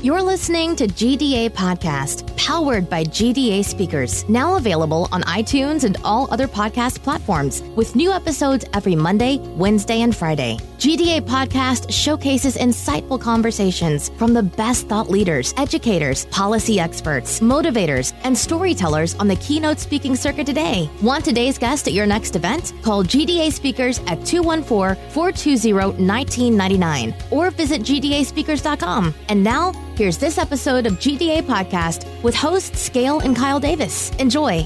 You're listening to GDA Podcast, powered by GDA Speakers, now available on iTunes and all other podcast platforms, with new episodes every Monday, Wednesday, and Friday. GDA Podcast showcases insightful conversations from the best thought leaders, educators, policy experts, motivators, and storytellers on the keynote speaking circuit today. Want today's guest at your next event? Call GDA Speakers at 214 420 1999 or visit GDASpeakers.com. And now, Here's this episode of GDA Podcast with hosts Scale and Kyle Davis. Enjoy.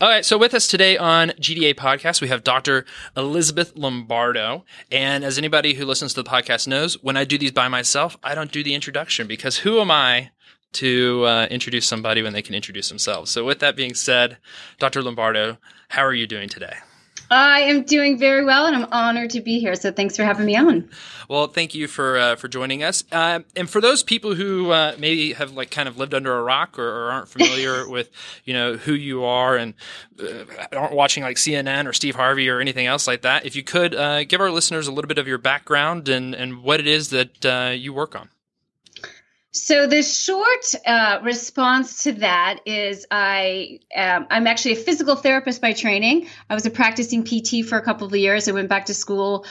All right, so with us today on GDA Podcast, we have Dr. Elizabeth Lombardo. And as anybody who listens to the podcast knows, when I do these by myself, I don't do the introduction because who am I to uh, introduce somebody when they can introduce themselves. So, with that being said, Dr. Lombardo, how are you doing today? I am doing very well, and I'm honored to be here. So, thanks for having me on. Well, thank you for uh, for joining us. Uh, and for those people who uh, maybe have like kind of lived under a rock or, or aren't familiar with you know who you are and uh, aren't watching like CNN or Steve Harvey or anything else like that, if you could uh, give our listeners a little bit of your background and and what it is that uh, you work on. So the short uh, response to that is I um, I'm actually a physical therapist by training. I was a practicing PT for a couple of years. I went back to school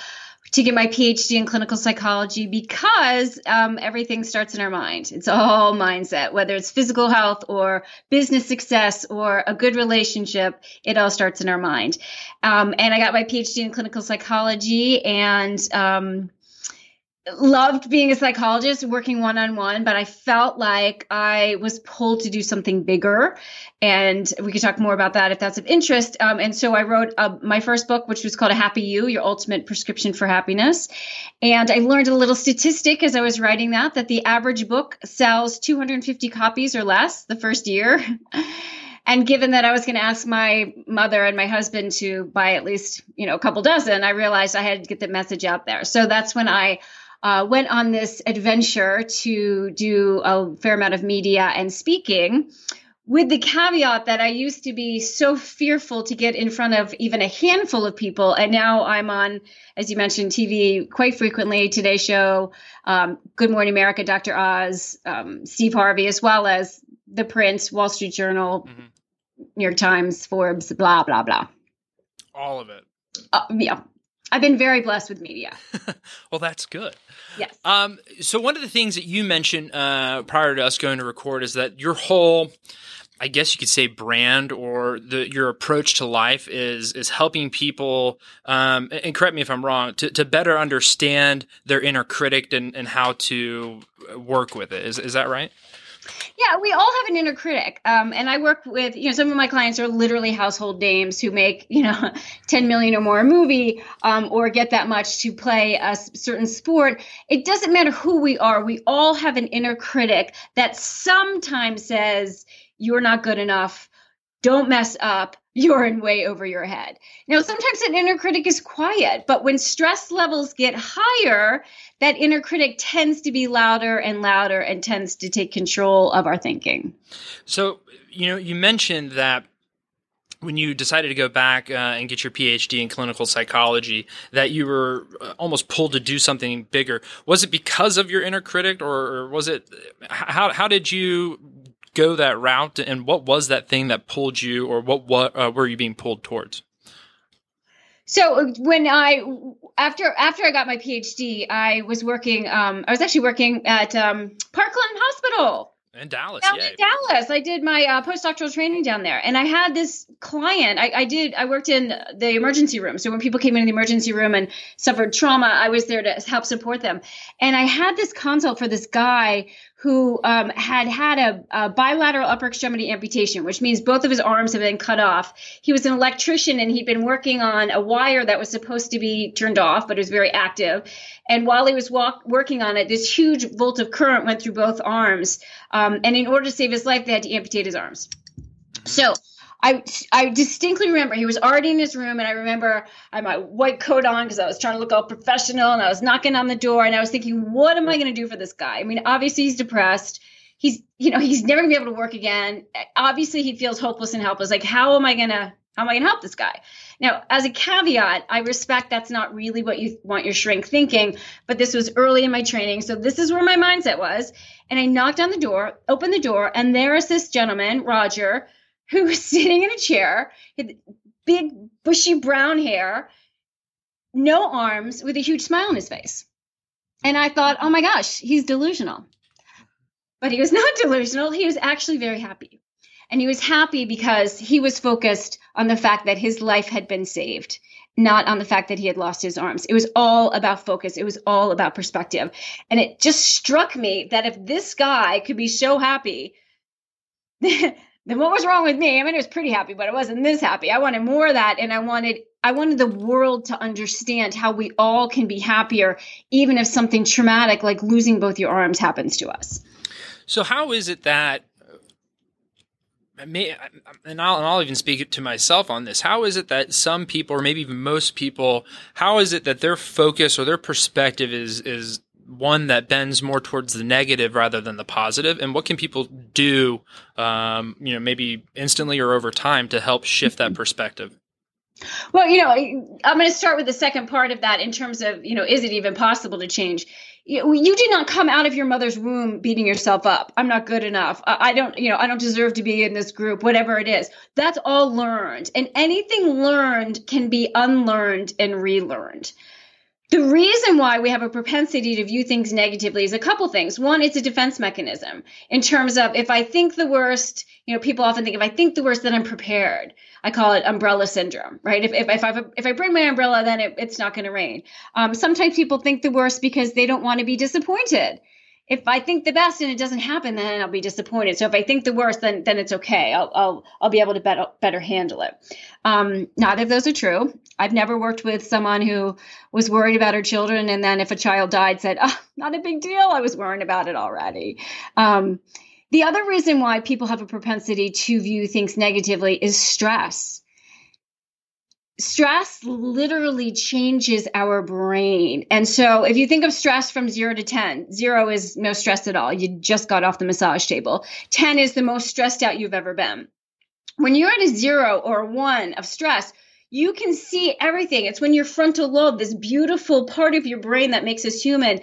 to get my PhD in clinical psychology because um, everything starts in our mind. It's all mindset, whether it's physical health or business success or a good relationship. It all starts in our mind. Um, and I got my PhD in clinical psychology and um, loved being a psychologist working one on one but i felt like i was pulled to do something bigger. And we could talk more about that if that's of interest. Um, and so i wrote uh, my first book which was called a happy you your ultimate prescription for happiness. And i learned a little statistic as i was writing that that the average book sells 250 copies or less the first year. And given that I was going to ask my mother and my husband to buy at least, you know, a couple dozen, I realized I had to get the message out there. So that's when I uh, went on this adventure to do a fair amount of media and speaking with the caveat that I used to be so fearful to get in front of even a handful of people. And now I'm on, as you mentioned, TV quite frequently, Today Show, um, Good Morning America, Dr. Oz, um, Steve Harvey, as well as The Prince, Wall Street Journal, mm-hmm. New York Times, Forbes, blah, blah, blah. All of it. Uh, yeah. I've been very blessed with media. well, that's good. Yes. Um, so one of the things that you mentioned uh, prior to us going to record is that your whole, I guess you could say, brand or the, your approach to life is is helping people. Um, and correct me if I'm wrong. To, to better understand their inner critic and, and how to work with it. Is is that right? Yeah, we all have an inner critic. Um, and I work with, you know, some of my clients are literally household names who make, you know, 10 million or more a movie um, or get that much to play a certain sport. It doesn't matter who we are. We all have an inner critic that sometimes says, you're not good enough. Don't mess up you're in way over your head. Now, sometimes an inner critic is quiet, but when stress levels get higher, that inner critic tends to be louder and louder and tends to take control of our thinking. So, you know, you mentioned that when you decided to go back uh, and get your PhD in clinical psychology, that you were uh, almost pulled to do something bigger. Was it because of your inner critic, or, was it how how did you go that route? And what was that thing that pulled you, or what what uh, were you being pulled towards? So when I after after I got my PhD, I was working. Um, I was actually working at um, Parkland Hospital in Dallas. Down in Dallas, I did my uh, postdoctoral training down there, and I had this client. I, I, did. I worked in the emergency room, so when people came into the emergency room and suffered trauma, I was there to help support them. And I had this consult for this guy who um, had had a, a, bilateral upper extremity amputation, which means both of his arms have been cut off. He was an electrician and he'd been working on a wire that was supposed to be turned off, but it was very active. And while he was walk, working on it, this huge volt of current went through both arms. Um, and in order to save his life, they had to amputate his arms. So I I distinctly remember he was already in his room, and I remember I had my white coat on because I was trying to look all professional, and I was knocking on the door, and I was thinking, what am I going to do for this guy? I mean, obviously he's depressed. He's you know he's never to be able to work again. Obviously he feels hopeless and helpless. Like how am I going to How am I going to help this guy? Now, as a caveat, I respect that's not really what you want your shrink thinking, but this was early in my training. So this is where my mindset was. And I knocked on the door, opened the door, and there is this gentleman, Roger, who was sitting in a chair, big, bushy brown hair, no arms, with a huge smile on his face. And I thought, oh my gosh, he's delusional. But he was not delusional. He was actually very happy. And he was happy because he was focused on the fact that his life had been saved, not on the fact that he had lost his arms. It was all about focus. It was all about perspective. And it just struck me that if this guy could be so happy, then what was wrong with me? I mean, it was pretty happy, but I wasn't this happy. I wanted more of that. And I wanted, I wanted the world to understand how we all can be happier, even if something traumatic like losing both your arms happens to us. So, how is it that may, and I'll, and I'll even speak to myself on this. How is it that some people, or maybe even most people, how is it that their focus or their perspective is is one that bends more towards the negative rather than the positive? And what can people do, um, you know, maybe instantly or over time to help shift that perspective? Well, you know, I'm going to start with the second part of that in terms of, you know, is it even possible to change? You, did not come out of your mother's womb beating yourself up. I'm not good enough. I don't, you know, I don't deserve to be in this group, whatever it is. That's all learned. And anything learned can be unlearned and relearned. The reason why we have a propensity to view things negatively is a couple things. One, it's a defense mechanism in terms of if I think the worst, you know, people often think if I think the worst, then I'm prepared. I call it umbrella syndrome, right? If, if, if, I, if I bring my umbrella, then it, it's not going to rain. Um, sometimes people think the worst because they don't want to be disappointed if I think the best and it doesn't happen, then I'll be disappointed. So if I think the worst, then then it's okay. I'll I'll I'll be able to better better handle it. Um, neither of those are true. I've never worked with someone who was worried about her children, and then if a child died, said, "Oh, not a big deal. I was worrying about it already." Um, the other reason why people have a propensity to view things negatively is stress stress literally changes our brain. And so if you think of stress from zero to 10, zero is no stress at all. You just got off the massage table. 10 is the most stressed out you've ever been. When you're at a zero or one of stress, you can see everything. It's when your frontal lobe, this beautiful part of your brain that makes us human,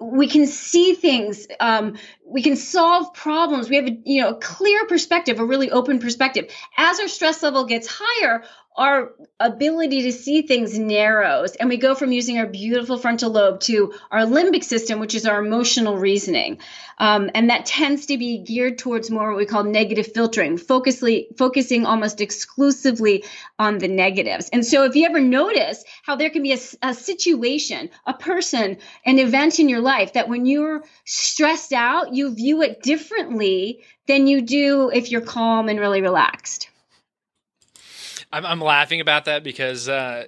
we can see things um, we can solve problems. We have a you know a clear perspective a really open perspective. As our stress level gets higher our ability to see things narrows and we go from using our beautiful frontal lobe to our limbic system which is our emotional reasoning. Um, and that tends to be geared towards more what we call negative filtering focusly, focusing almost exclusively on the negatives. And so if you ever notice how there can be a, a situation a person an event in your life that when you're stressed out you view it differently than you do if you're calm and really relaxed I'm, I'm laughing about that because uh,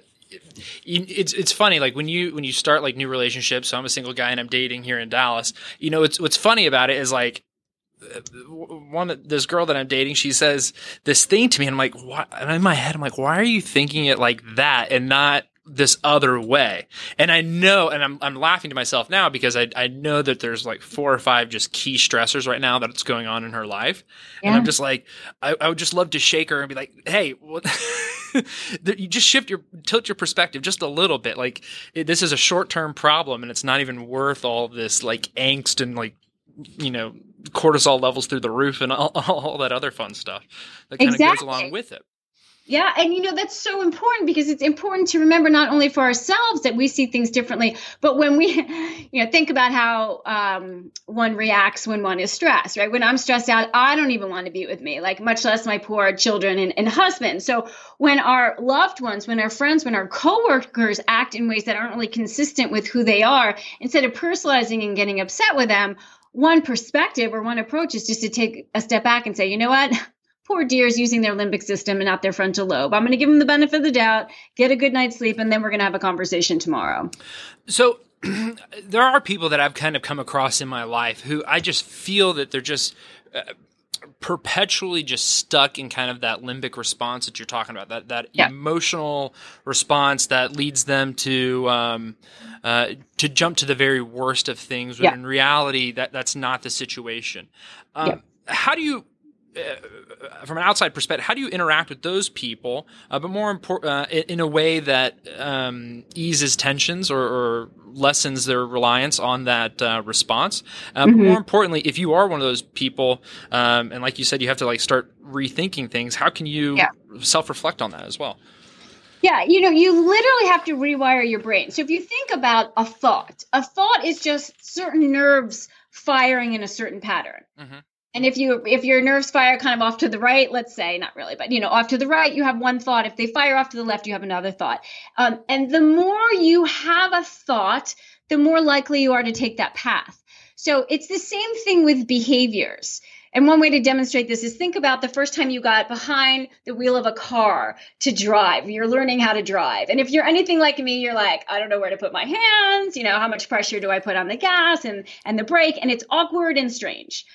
it's it's funny like when you when you start like new relationships. So I'm a single guy and I'm dating here in Dallas. You know, it's what's funny about it is like uh, one this girl that I'm dating, she says this thing to me, and I'm like? And in my head, I'm like, why are you thinking it like that and not this other way. And I know, and I'm, I'm laughing to myself now because I, I know that there's like four or five just key stressors right now that's going on in her life. Yeah. And I'm just like, I, I, would just love to shake her and be like, Hey, what? you just shift your, tilt your perspective just a little bit. Like it, this is a short term problem and it's not even worth all this like angst and like, you know, cortisol levels through the roof and all, all that other fun stuff that kind exactly. of goes along with it. Yeah, and you know that's so important because it's important to remember not only for ourselves that we see things differently, but when we, you know, think about how um, one reacts when one is stressed. Right? When I'm stressed out, I don't even want to be with me, like much less my poor children and, and husband. So when our loved ones, when our friends, when our coworkers act in ways that aren't really consistent with who they are, instead of personalizing and getting upset with them, one perspective or one approach is just to take a step back and say, you know what? Poor deers using their limbic system and not their frontal lobe. I'm going to give them the benefit of the doubt, get a good night's sleep, and then we're going to have a conversation tomorrow. So, there are people that I've kind of come across in my life who I just feel that they're just. Uh, perpetually just stuck in kind of that limbic response that you're talking about that that yeah. emotional response that leads them to um, uh, to jump to the very worst of things when yeah. in reality that that's not the situation um, yeah. how do you uh, from an outside perspective, how do you interact with those people, uh, but more important, uh, in, in, a way that um, eases tensions or, or, lessens their reliance on that uh, response? Uh, mm-hmm. But more importantly, if you are one of those people, um, and like you said, you have to like start rethinking things. How can you yeah. self-reflect on that as well? Yeah, you know, you literally have to rewire your brain. So if you think about a thought, a thought is just certain nerves firing in a certain pattern. Mm-hmm. And if you if your nerves fire kind of off to the right, let's say not really, but you know off to the right, you have one thought. If they fire off to the left, you have another thought. Um, and the more you have a thought, the more likely you are to take that path. So it's the same thing with behaviors. And one way to demonstrate this is think about the first time you got behind the wheel of a car to drive. You're learning how to drive. And if you're anything like me, you're like, I don't know where to put my hands, you know, how much pressure do I put on the gas and and the brake and it's awkward and strange.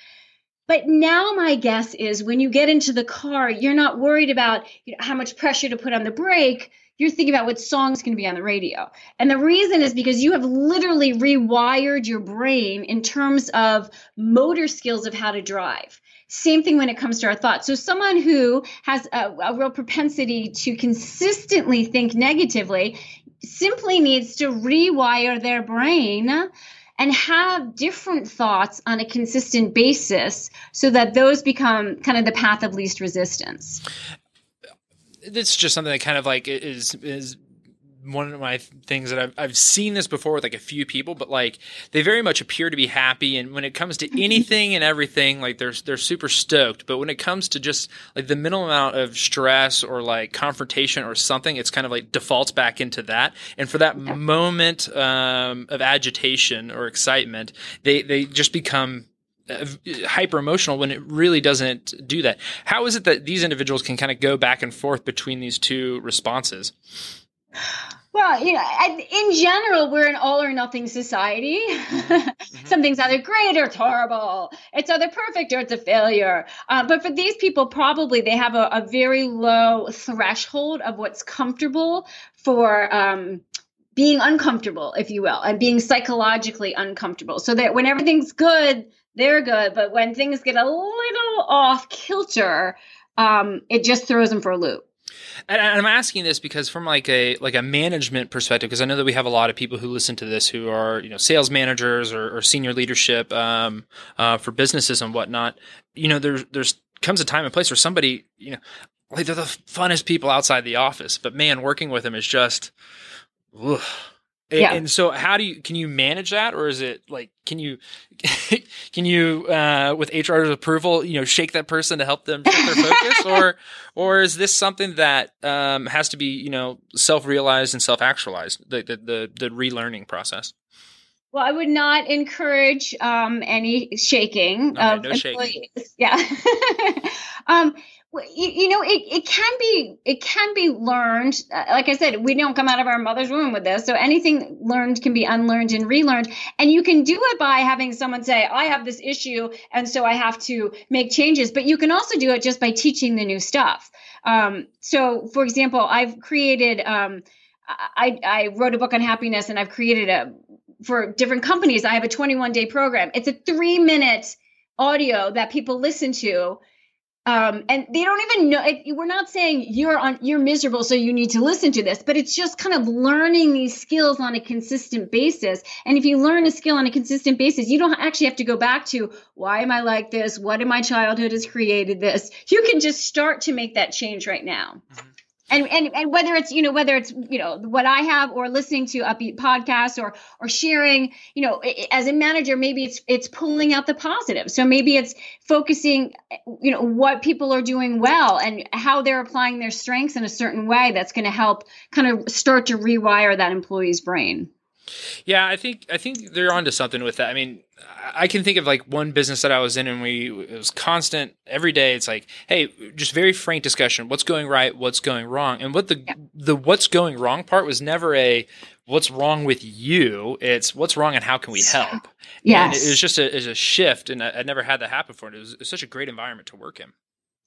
But now my guess is when you get into the car, you're not worried about you know, how much pressure to put on the brake. You're thinking about what song's going to be on the radio. And the reason is because you have literally rewired your brain in terms of motor skills of how to drive. Same thing when it comes to our thoughts. So, someone who has a, a real propensity to consistently think negatively simply needs to rewire their brain and have different thoughts on a consistent basis so that those become kind of the path of least resistance. It's just something that kind of like is is one of my things that I've, I've seen this before with like a few people, but like they very much appear to be happy. And when it comes to anything and everything, like they're, they're super stoked. But when it comes to just like the minimal amount of stress or like confrontation or something, it's kind of like defaults back into that. And for that moment um, of agitation or excitement, they, they just become uh, hyper emotional when it really doesn't do that. How is it that these individuals can kind of go back and forth between these two responses? Well, you know, in general, we're an all or nothing society. mm-hmm. Something's either great or it's horrible. It's either perfect or it's a failure. Uh, but for these people, probably they have a, a, very low threshold of what's comfortable for um, being uncomfortable, if you will, and being psychologically uncomfortable. So that when everything's good, they're good. But when things get a little off kilter, um, it just throws them for a loop. And I'm asking this because from like a like a management perspective, because I know that we have a lot of people who listen to this who are you know sales managers or, or senior leadership um, uh, for businesses and whatnot. You know, there's there's comes a time and place where somebody you know like they're the funnest people outside the office, but man, working with them is just. Ugh. Yeah. And so how do you can you manage that or is it like can you can you uh, with HR's approval you know shake that person to help them shift their focus or or is this something that um, has to be you know self realized and self actualized the, the the the relearning process? Well, I would not encourage um, any shaking okay, of no employees. Shaking. Yeah. um, you, you, know it, it can be it can be learned. Uh, like i said we don't come out of our mother's womb with this. So anything learned can be unlearned and relearned. And you can do it by having someone say i have this issue and so i have to make changes. But you can also do it just by teaching the new stuff. Um, so for example i've created um, I, I wrote a book on happiness and i've created a for different companies i have a 21 day program. It's a three minute audio that people listen to um, and they don't even know we're not saying you're on you're miserable so you need to listen to this but it's just kind of learning these skills on a consistent basis. And if you learn a skill on a consistent basis you don't actually have to go back to why am i like this? What in my childhood has created this? You can just start to make that change right now. Mm-hmm and and and whether it's you know whether it's you know what I have or listening to upbeat podcasts or or sharing you know as a manager maybe it's it's pulling out the positive. So maybe it's focusing you know what people are doing well and how they're applying their strengths in a certain way that's going to help kind of start to rewire that employee's brain yeah, I think I think they're onto something with that. I mean, I can think of like one business that I was in, and we it was constant every day. It's like, hey, just very frank discussion. What's going right? What's going wrong? And what the yeah. the what's going wrong part was never a what's wrong with you. It's what's wrong and how can we help? Yes, and it was just a, a shift, and I, would never had that happen before. It was, it was such a great environment to work in.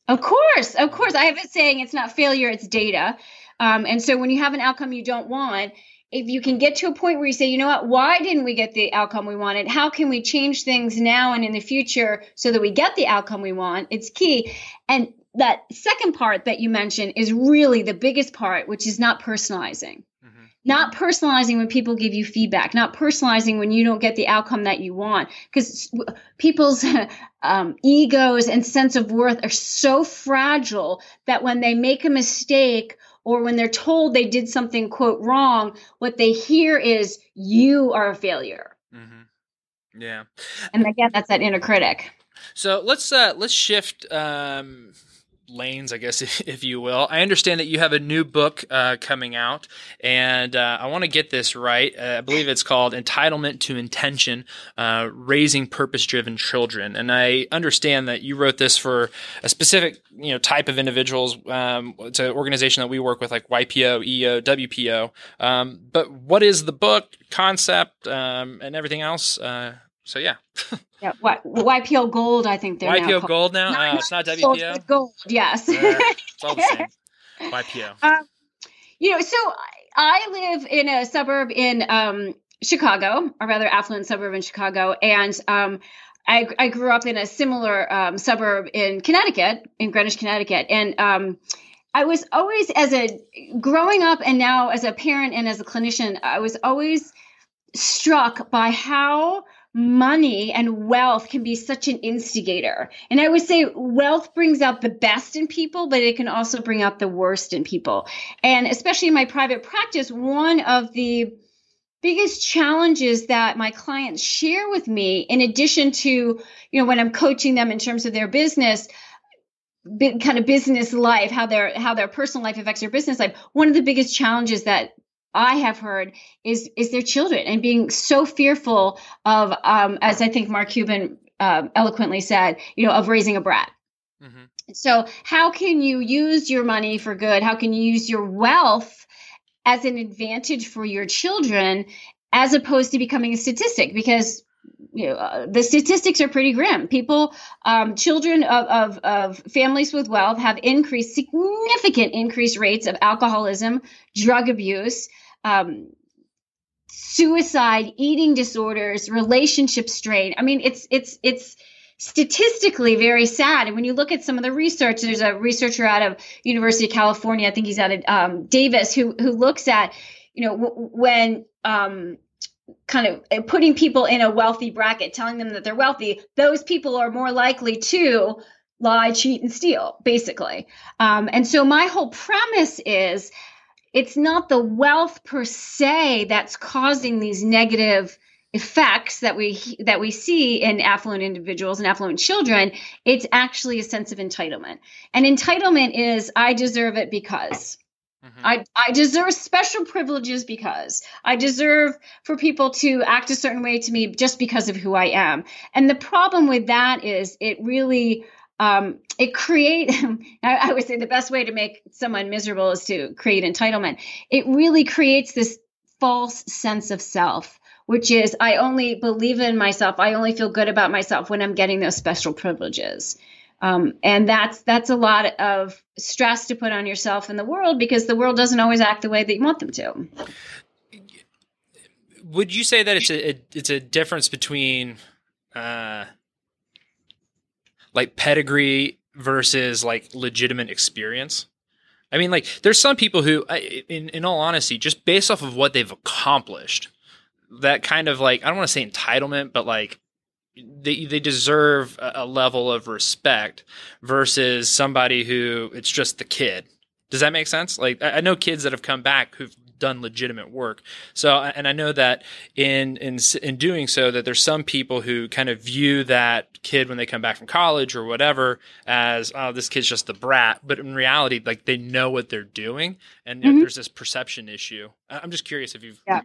Of course, of course. I have it saying it's not failure, it's data. Um, and so when you have an outcome you don't want, if you can get to a point where you say, you know what, why didn't we get the outcome we wanted? How can we change things now and in the future so that we get the outcome we want? It's key. And that second part that you mentioned is really the biggest part, which is not personalizing. Mm-hmm. Not personalizing when people give you feedback, not personalizing when you don't get the outcome that you want. Because people's um, egos and sense of worth are so fragile that when they make a mistake or when they're told they did something quote wrong what they hear is you are a failure. Mm-hmm. yeah. And again that's that inner critic. So let's uh let's shift um lanes, I guess, if, if, you will. I understand that you have a new book uh, coming out, and uh, I want to get this right. Uh, I believe it's called Entitlement to Intention uh, Raising Purpose Driven Children. And I understand that you wrote this for a specific you know type of individuals. Um, it's an organization that we work with, like YPO, EO, WPO. Um, but what is the book, concept, um, and everything else? So yeah. yeah. What YPO Gold? I think they're YPO now Gold now. Not, uh, it's not WPO. Gold. Yes. Uh, it's all the same. YPO. Um, you know, so I live in a suburb in um, Chicago, a rather affluent suburb in Chicago, and um, I, I, grew up in a similar um, suburb in Connecticut, in Greenwich, Connecticut, and um, I was always, as a growing up, and now as a parent and as a clinician, I was always struck by how money and wealth can be such an instigator. And I would say wealth brings out the best in people, but it can also bring out the worst in people. And especially in my private practice, one of the biggest challenges that my clients share with me, in addition to, you know, when I'm coaching them in terms of their business, kind of business life how their how their personal life affects their business life one of the biggest challenges that I have heard is is their children and being so fearful of, um, as I think Mark Cuban uh, eloquently said, you know, of raising a brat. Mm-hmm. So, how can you use your money for good? How can you use your wealth as an advantage for your children, as opposed to becoming a statistic? Because you know, uh, the statistics are pretty grim. People, um, children of, of, of, families with wealth have increased, significant increased rates of alcoholism, drug abuse, um, suicide, eating disorders, relationship strain. I mean, it's it's it's statistically very sad. And when you look at some of the research, there's a researcher out of University of California, I think he's out of um, Davis, who who looks at you know w- when um, kind of putting people in a wealthy bracket, telling them that they're wealthy, those people are more likely to lie, cheat, and steal, basically. Um, and so my whole premise is it's not the wealth per se that's causing these negative effects that we that we see in affluent individuals and affluent children it's actually a sense of entitlement and entitlement is i deserve it because mm-hmm. I, I deserve special privileges because I deserve for people to act a certain way to me just because of who I am. And the problem with that is it really um, it create I, I would say the best way to make someone miserable is to create entitlement. It really creates this false sense of self which is i only believe in myself. I only feel good about myself when i'm getting those special privileges. Um, and that's that's a lot of stress to put on yourself in the world because the world doesn't always act the way that you want them to. Would you say that it's a, it's a difference between uh, like pedigree versus like legitimate experience. I mean, like there's some people who, in in all honesty, just based off of what they've accomplished, that kind of like I don't want to say entitlement, but like they they deserve a level of respect versus somebody who it's just the kid. Does that make sense? Like I know kids that have come back who've done legitimate work. So, and I know that in in in doing so, that there's some people who kind of view that kid when they come back from college or whatever as, oh, this kid's just the brat. But in reality, like they know what they're doing, and mm-hmm. there's this perception issue. I'm just curious if you've. Yeah.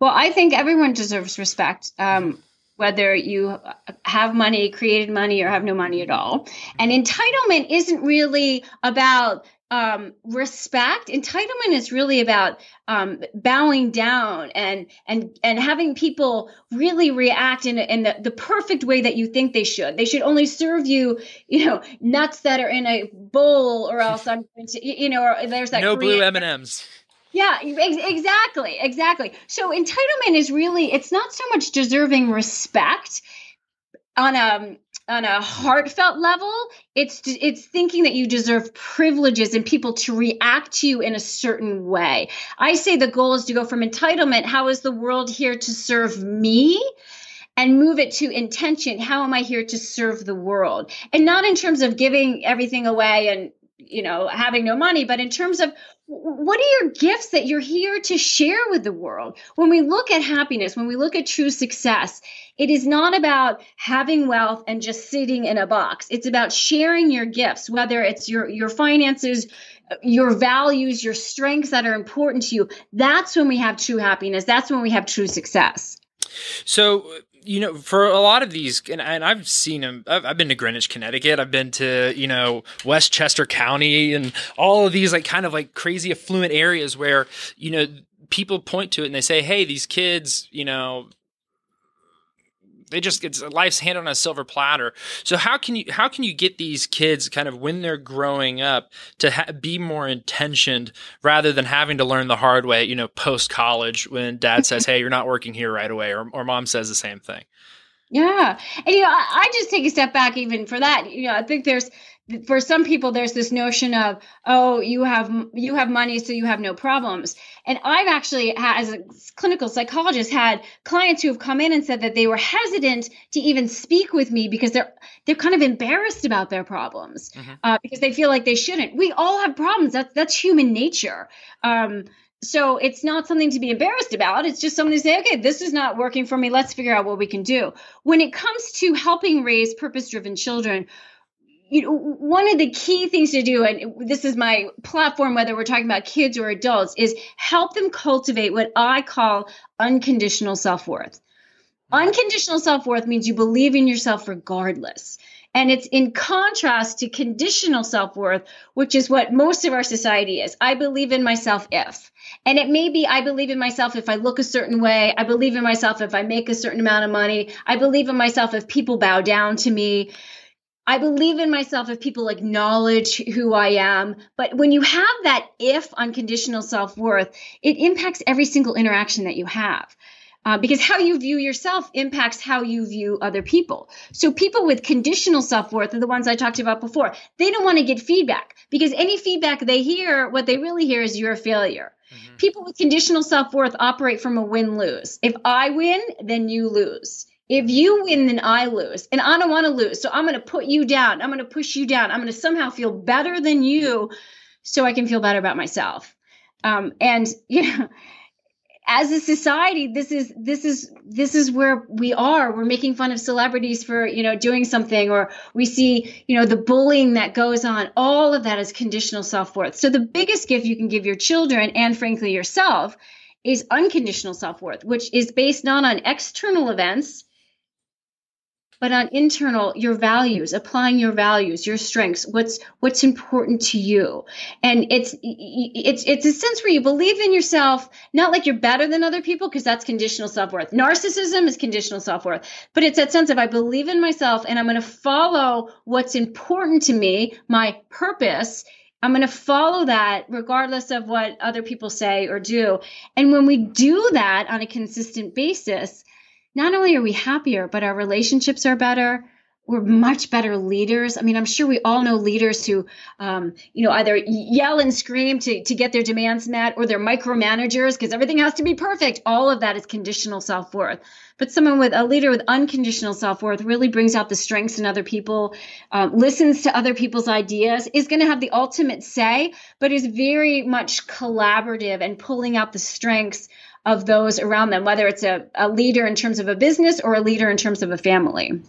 Well, I think everyone deserves respect. Um, whether you have money, created money, or have no money at all. And entitlement isn't really about um, respect. Entitlement is really about um, bowing down and and and having people really react in, in the, the perfect way that you think they should. They should only serve you you know nuts that are in a bowl or else i'm going to you know or there's that no blue m&ms. Yeah, ex- exactly, exactly. So entitlement is really it's not so much deserving respect on a on a heartfelt level. It's it's thinking that you deserve privileges and people to react to you in a certain way. I say the goal is to go from entitlement, how is the world here to serve me? and move it to intention. How am I here to serve the world? And not in terms of giving everything away and you know having no money. But in terms of what are your gifts that you're here to share with the world? When we look at happiness when we look at true success it is not about having wealth and just sitting in a box. It's about sharing your gifts whether it's your your finances your values your strengths that are important to you. That's when we have true happiness. That's when we have true success. So you know, for a lot of these, and, and I've seen them. I've, I've, been to Greenwich, Connecticut. I've been to you know Westchester County, and all of these like kind of like crazy affluent areas where you know people point to it and they say, "Hey, these kids, you know, they just it's life's hand on a silver platter. So how can you how can you get these kids kind of when they're growing up to ha- be more intentioned rather than having to learn the hard way, you know, post college when dad says, "Hey, you're not working here right away," or or mom says the same thing. Yeah, and you know, I, I just take a step back even for that. You know, I think there's for some people there's this notion of oh you have you have money so you have no problems. And i've actually as a clinical psychologist had clients who have come in and said that they were hesitant to even speak with me because they're they're kind of embarrassed about their problems mm-hmm. uh, because they feel like they shouldn't. We all have problems. That's that's human nature. Um, so it's not something to be embarrassed about. It's just something to say okay this is not working for me. Let's figure out what we can do. When it comes to helping raise purpose driven children you know, one of the key things to do, and this is my platform, whether we're talking about kids or adults, is help them cultivate what I call unconditional self worth. Unconditional self worth means you believe in yourself regardless. And it's in contrast to conditional self worth, which is what most of our society is. I believe in myself if. And it may be I believe in myself if I look a certain way. I believe in myself if I make a certain amount of money. I believe in myself if people bow down to me. I believe in myself if people acknowledge who I am. But when you have that if unconditional self worth, it impacts every single interaction that you have. Uh, because how you view yourself impacts how you view other people. So people with conditional self-worth are the ones I talked about before. They don't want to get feedback because any feedback they hear, what they really hear is you're a failure. Mm-hmm. People with conditional self-worth operate from a win-lose. If I win, then you lose. If you win, then I lose. And I don't want to lose. So I'm going to put you down. I'm going to push you down. I'm going to somehow feel better than you so I can feel better about myself. Um, and, you know, as a society, this is this is this is where we are. We're making fun of celebrities for you know doing something, or we see you know the bullying that goes on. All of that is conditional self worth. So the biggest gift you can give your children, and frankly yourself, is unconditional self worth, which is based not on external events, but on internal your values applying your values your strengths what's what's important to you. And it's it's it's a sense where you believe in yourself not like you're better than other people because that's conditional self-worth. Narcissism is conditional self-worth. But it's that sense of i believe in myself and i'm going to follow what's important to me my purpose. I'm going to follow that regardless of what other people say or do. And when we do that on a consistent basis, not only are we happier, but our relationships are better. We're much better leaders. I mean, I'm sure we all know leaders who, um, you know, either yell and scream to, to get their demands met or they're micromanagers because everything has to be perfect. All of that is conditional self worth. But someone with a leader with unconditional self worth really brings out the strengths in other people, um, listens to other people's ideas, is going to have the ultimate say, but is very much collaborative and pulling out the strengths of those around them, whether it's a, a leader in terms of a business or a leader in terms of a family.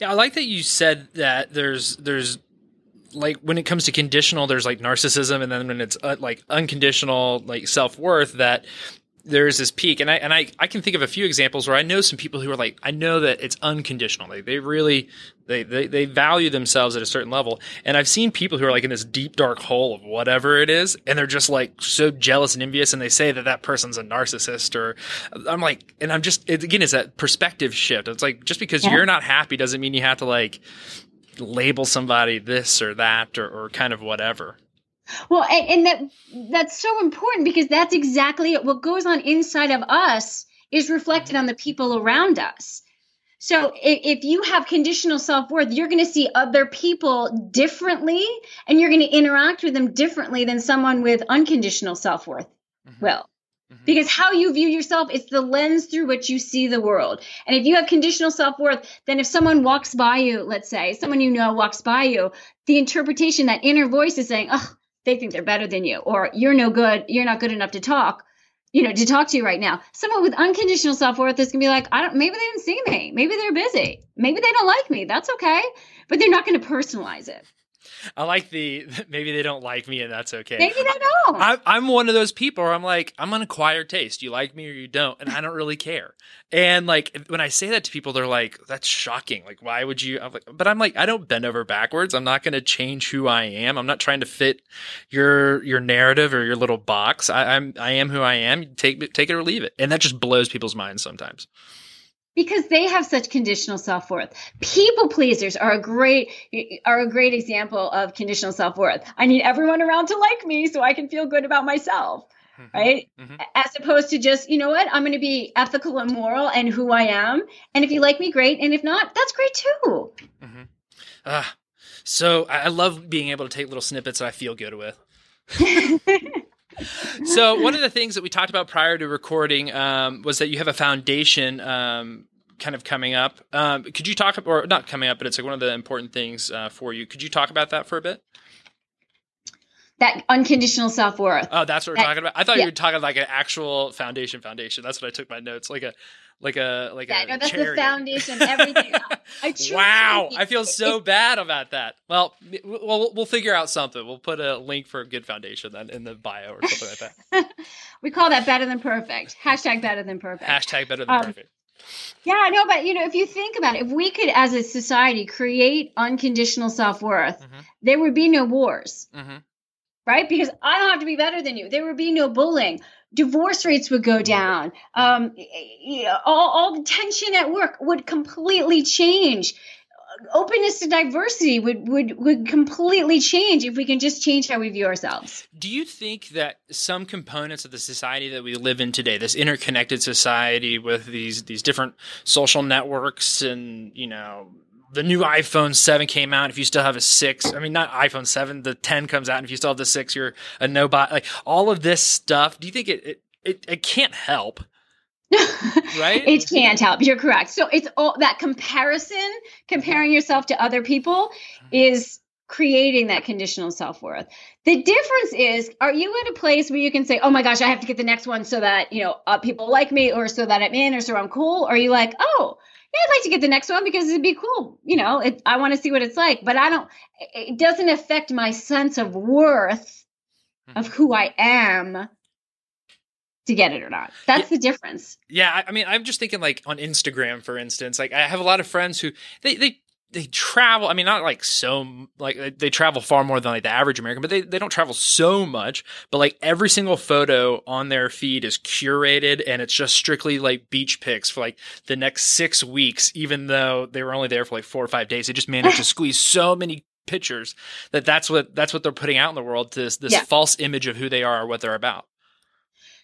Yeah, I like that you said that there's there's like when it comes to conditional there's like narcissism and then when it's uh, like unconditional like self-worth that there's this peak and I and I, I can think of a few examples where I know some people who are like I know that it's unconditional. They they really they, they they value themselves at a certain level. And I've seen people who are like in this deep dark hole of whatever it is and they're just like so jealous and envious and they say that that person's a narcissist or I'm like and I'm just it, again it's that perspective shift. It's like just because yeah. you're not happy doesn't mean you have to like label somebody this or that or, or kind of whatever. Well, and, and that that's so important because that's exactly it. What goes on inside of us is reflected on the people around us. So if, if you have conditional self worth, you're going to see other people differently and you're going to interact with them differently than someone with unconditional self worth mm-hmm. will. Mm-hmm. Because how you view yourself is the lens through which you see the world. And if you have conditional self worth, then if someone walks by you, let's say, someone you know walks by you, the interpretation, that inner voice is saying, oh, they think they're better than you, or you're no good, you're not good enough to talk you know, to talk to you right now. Someone with unconditional self worth is gonna be like, I don't. Maybe they didn't see me. Maybe they're busy. Maybe they don't like me. That's okay. But they're not going to personalize it. I like the maybe they don't like me and that's okay. Maybe they don't. I, I'm one of those people where I'm like, I'm an acquired taste. You like me or you don't, and I don't really care. And like when I say that to people, they're like, "That's shocking. Like, why would you?" I'm like, but I'm like, I don't bend over backwards. I'm not going to change who I am. I'm not trying to fit your your narrative or your little box. I, I'm I am who I am. Take take it or leave it, and that just blows people's minds sometimes because they have such conditional self-worth. People pleasers are a great are a great example of conditional self-worth. I need everyone around to like me so I can feel good about myself. Mm-hmm. Right? Mm-hmm. As opposed to just, you know what? I'm going to be ethical and moral and who I am. And if you like me, great. And if not, that's great too. Mm-hmm. Uh, so I love being able to take little snippets that I feel good with. so one of the things that we talked about prior to recording um, was that you have a foundation um, kind of coming up. Um, could you talk or not coming up, but it's like one of the important things uh, for you. Could you talk about that for a bit? That unconditional self worth. Oh, that's what we're that, talking about. I thought yeah. you were talking like an actual foundation. Foundation. That's what I took my notes. Like a like a like yeah, a no, that's the foundation. Everything. I wow, I feel so bad about that. Well, we'll we'll figure out something. We'll put a link for a good foundation then in the bio or something like that. we call that better than perfect. Hashtag better than perfect. Hashtag better than um, perfect. Yeah, I know, but you know, if you think about it, if we could, as a society, create unconditional self worth, mm-hmm. there would be no wars. Mm-hmm right? Because I don't have to be better than you. There would be no bullying divorce rates would go down. Um, all, all the tension at work would completely change. Openness to diversity would, would would completely change if we can just change how we view ourselves. Do you think that some components of the society that we live in today, this interconnected society with these these different social networks and you know the new iPhone 7 came out. If you still have a 6, I mean, not iPhone 7, the 10 comes out. And if you still have the 6, you're a no buy. Like all of this stuff, do you think it, it, it, it can't help? right? It can't help. You're correct. So it's all that comparison, comparing yourself to other people is creating that conditional self-worth. The difference is are you at a place where you can say, "Oh my gosh, I have to get the next one so that, you know, uh, people like me or so that I'm in or so I'm cool?" Or are you like, "Oh, yeah, I'd like to get the next one because it'd be cool. You know, it, I want to see what it's like, but I don't, it doesn't affect my sense of worth of mm-hmm. who I am to get it or not. That's the difference. Yeah. I mean, I'm just thinking like on Instagram, for instance, like I have a lot of friends who they, they they travel. I mean, not like so like they travel far more than like the average American, but they, they don't travel so much. But like every single photo on their feed is curated and it's just strictly like beach pics for like the next six weeks, even though they were only there for like four or five days. They just managed to squeeze so many pictures that that's what that's what they're putting out in the world to this, this yeah. false image of who they are or what they're about.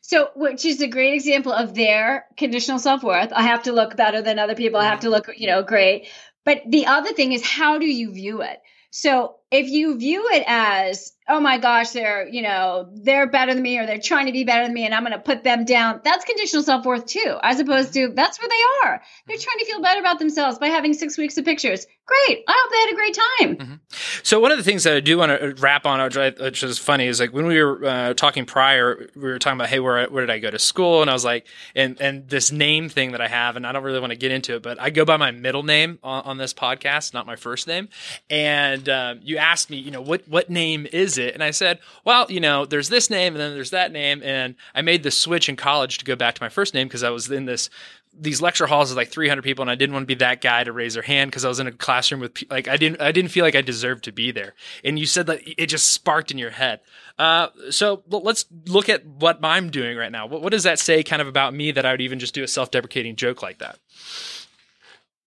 So, which is a great example of their conditional self worth. I have to look better than other people. I have mm-hmm. to look, you know, great. But the other thing is, how do you view it? So if you view it as, oh my gosh, they're, you know, they're better than me or they're trying to be better than me and I'm going to put them down, that's conditional self worth too, as opposed to that's where they are. They're trying to feel better about themselves by having six weeks of pictures. Great. I hope they had a great time. Mm-hmm. So one of the things that I do want to wrap on, which is funny, is like when we were uh, talking prior, we were talking about, hey, where, where did I go to school? And I was like, and, and this name thing that I have, and I don't really want to get into it, but I go by my middle name on, on this podcast, not my first name. And um, you asked me, you know, what what name is it? And I said, well, you know, there's this name and then there's that name, and I made the switch in college to go back to my first name because I was in this these lecture halls with like 300 people and I didn't want to be that guy to raise their hand because I was in a classroom with like I didn't I didn't feel like I deserved to be there. And you said that it just sparked in your head. Uh, so let's look at what I'm doing right now. What, what does that say kind of about me that I would even just do a self-deprecating joke like that?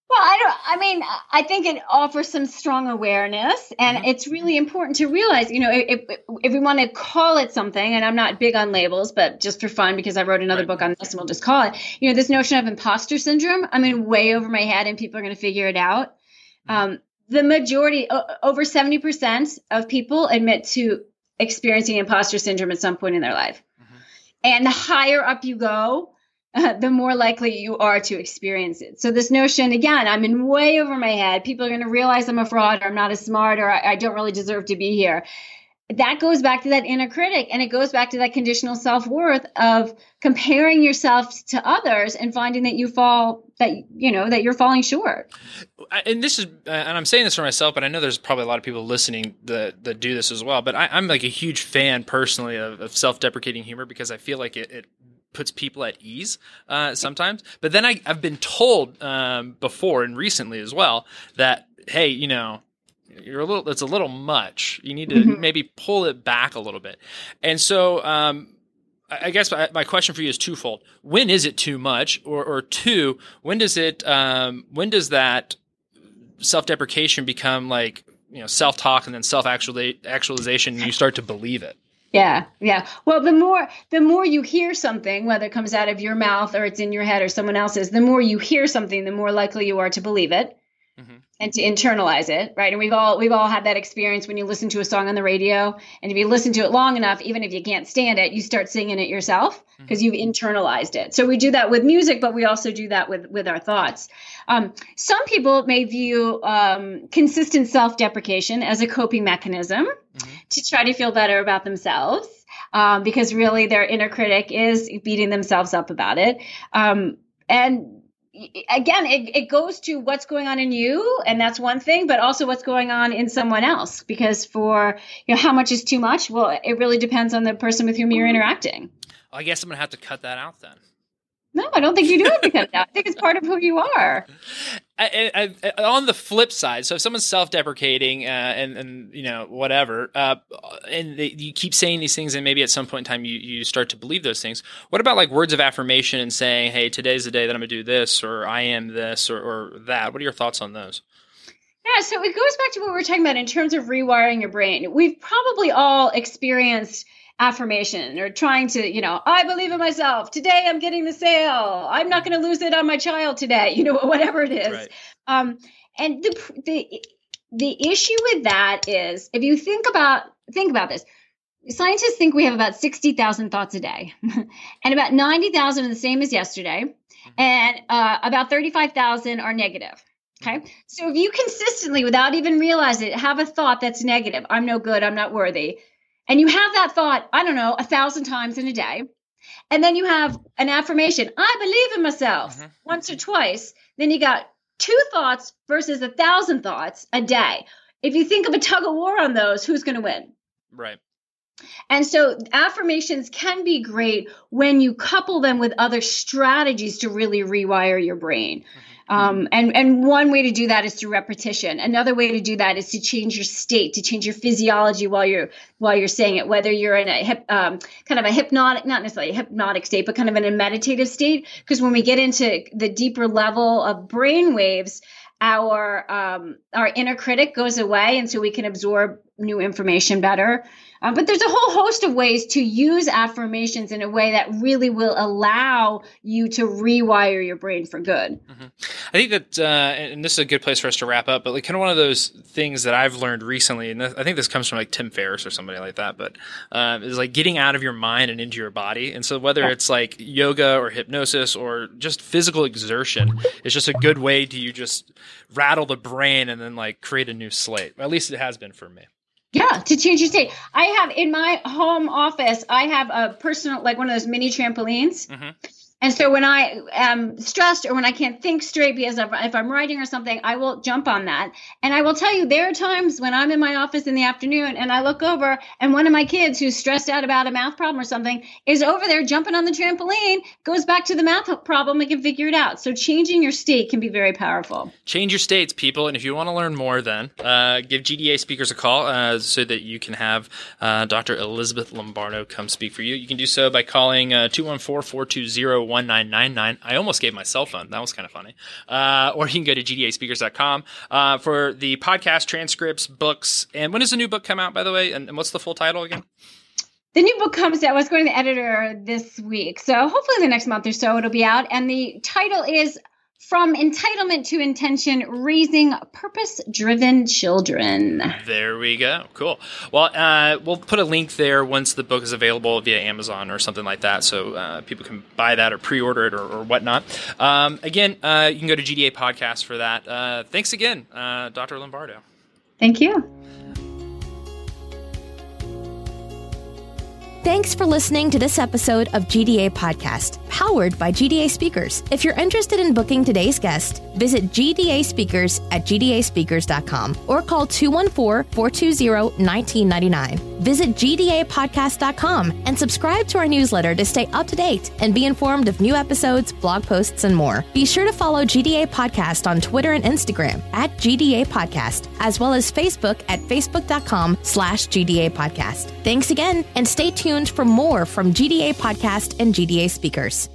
Well, I don't. I mean, I think it offers some strong awareness, and mm-hmm. it's really important to realize. You know, if if we want to call it something, and I'm not big on labels, but just for fun, because I wrote another right. book on this, and we'll just call it. You know, this notion of imposter syndrome. I mean, way over my head, and people are going to figure it out. Mm-hmm. Um, the majority, over seventy percent of people, admit to experiencing imposter syndrome at some point in their life. Mm-hmm. And the higher up you go, the more likely you are to experience it. So this notion, again, I'm in way over my head. People are going to realize I'm a fraud, or I'm not as smart, or I, I don't really deserve to be here. That goes back to that inner critic, and it goes back to that conditional self worth of comparing yourself to others and finding that you fall that you know that you're falling short. And this is, uh, and I'm saying this for myself, but I know there's probably a lot of people listening that that do this as well. But I, am like a huge fan personally of, of self deprecating humor because I feel like it, it puts people at ease uh, sometimes. But then I, have been told um, before and recently as well that hey, you know, you're a little it's a little much. You need to mm-hmm. maybe pull it back a little bit. And so um, I guess my, my, question for you is twofold. When is it too much, or, or two, when does it um, when does that self deprecation become like you know self talk and then self actualization, and you start to believe it? Yeah, yeah. Well, the more the more you hear something, whether it comes out of your mouth or it's in your head or someone else's, the more you hear something, the more likely you are to believe it mm-hmm. and to internalize it, right? And we've all we've all had that experience when you listen to a song on the radio, and if you listen to it long enough, even if you can't stand it, you start singing it yourself because mm-hmm. you've internalized it. So we do that with music, but we also do that with with our thoughts. Um, some people may view um, consistent self deprecation as a coping mechanism mm-hmm. To try to feel better about themselves. Um, because really their inner critic is beating themselves up about it. Um, and again, it, it goes to what's going on in you, and that's one thing, but also what's going on in someone else. Because for you know, how much is too much? Well, it really depends on the person with whom you're interacting. I guess I'm gonna have to cut that out then. No, I don't think you do have to cut it out. I think it's part of who you are. I, I, I, on the flip side, so if someone's self-deprecating uh, and and you know whatever, uh, and they, you keep saying these things, and maybe at some point in time you, you start to believe those things. What about like words of affirmation and saying, "Hey, today's the day that I'm gonna do this," or "I am this," or, or that? What are your thoughts on those? Yeah, so it goes back to what we were talking about in terms of rewiring your brain. We've probably all experienced affirmation or trying to, you know, I believe in myself. Today I'm getting the sale. I'm not going to lose it on my child today. You know, whatever it is. Right. Um, and the the the issue with that is if you think about think about this. Scientists think we have about 60,000 thoughts a day, and about 90,000 are the same as yesterday, mm-hmm. and uh, about 35,000 are negative. Okay. Mm-hmm. So if you consistently, without even realizing it, have a thought that's negative, I'm no good, I'm not worthy, and you have that thought, I don't know, a thousand times in a day. And then you have an affirmation, I believe in myself mm-hmm. once or twice. Then you got two thoughts versus a thousand thoughts a day. If you think of a tug of war on those, who's going to win? Right. And so affirmations can be great when you couple them with other strategies to really rewire your brain. Mm-hmm. Um, and and one way to do that is through repetition. Another way to do that is to change your state, to change your physiology while you're while you're saying it. Whether you're in a hip, um, kind of a hypnotic, not necessarily a hypnotic state, but kind of in a meditative state. Because when we get into the deeper level of brain waves, our um, our inner critic goes away, and so we can absorb new information better. Um, but there's a whole host of ways to use affirmations in a way that really will allow you to rewire your brain for good. Mm-hmm. I think that, uh, and this is a good place for us to wrap up, but like kind of one of those things that I've learned recently, and I think this comes from like Tim Ferriss or somebody like that, but uh, is like getting out of your mind and into your body. And so whether yeah. it's like yoga or hypnosis or just physical exertion, it's just a good way to you just rattle the brain and then like create a new slate. At least it has been for me. Yeah, to change your state. I have in my home office, I have a personal, like one of those mini trampolines. Mm-hmm. And so when I am stressed or when I can't think straight because if I'm writing or something, I will jump on that. And I will tell you, there are times when I'm in my office in the afternoon and I look over and one of my kids who's stressed out about a math problem or something is over there jumping on the trampoline, goes back to the math problem and can figure it out. So changing your state can be very powerful. Change your states, people. And if you want to learn more, then uh, give GDA speakers a call uh, so that you can have uh, Dr. Elizabeth Lombardo come speak for you. You can do so by calling uh, 214 420 1999. I almost gave my cell phone. That was kind of funny. Uh, or you can go to gdaspeakers.com uh, for the podcast transcripts, books. And when does the new book come out, by the way? And, and what's the full title again? The new book comes out. I was going to the editor this week. So hopefully the next month or so it'll be out. And the title is from entitlement to intention, raising purpose driven children. There we go. Cool. Well, uh, we'll put a link there once the book is available via Amazon or something like that so uh, people can buy that or pre order it or, or whatnot. Um, again, uh, you can go to GDA Podcast for that. Uh, thanks again, uh, Dr. Lombardo. Thank you. Thanks for listening to this episode of GDA Podcast, powered by GDA Speakers. If you're interested in booking today's guest, visit GDA Speakers at gdaspeakers.com or call 214 420 1999. Visit GDApodcast.com and subscribe to our newsletter to stay up to date and be informed of new episodes, blog posts, and more. Be sure to follow GDA Podcast on Twitter and Instagram at GDA Podcast, as well as Facebook at facebook.com slash GDA Podcast. Thanks again, and stay tuned for more from GDA Podcast and GDA Speakers.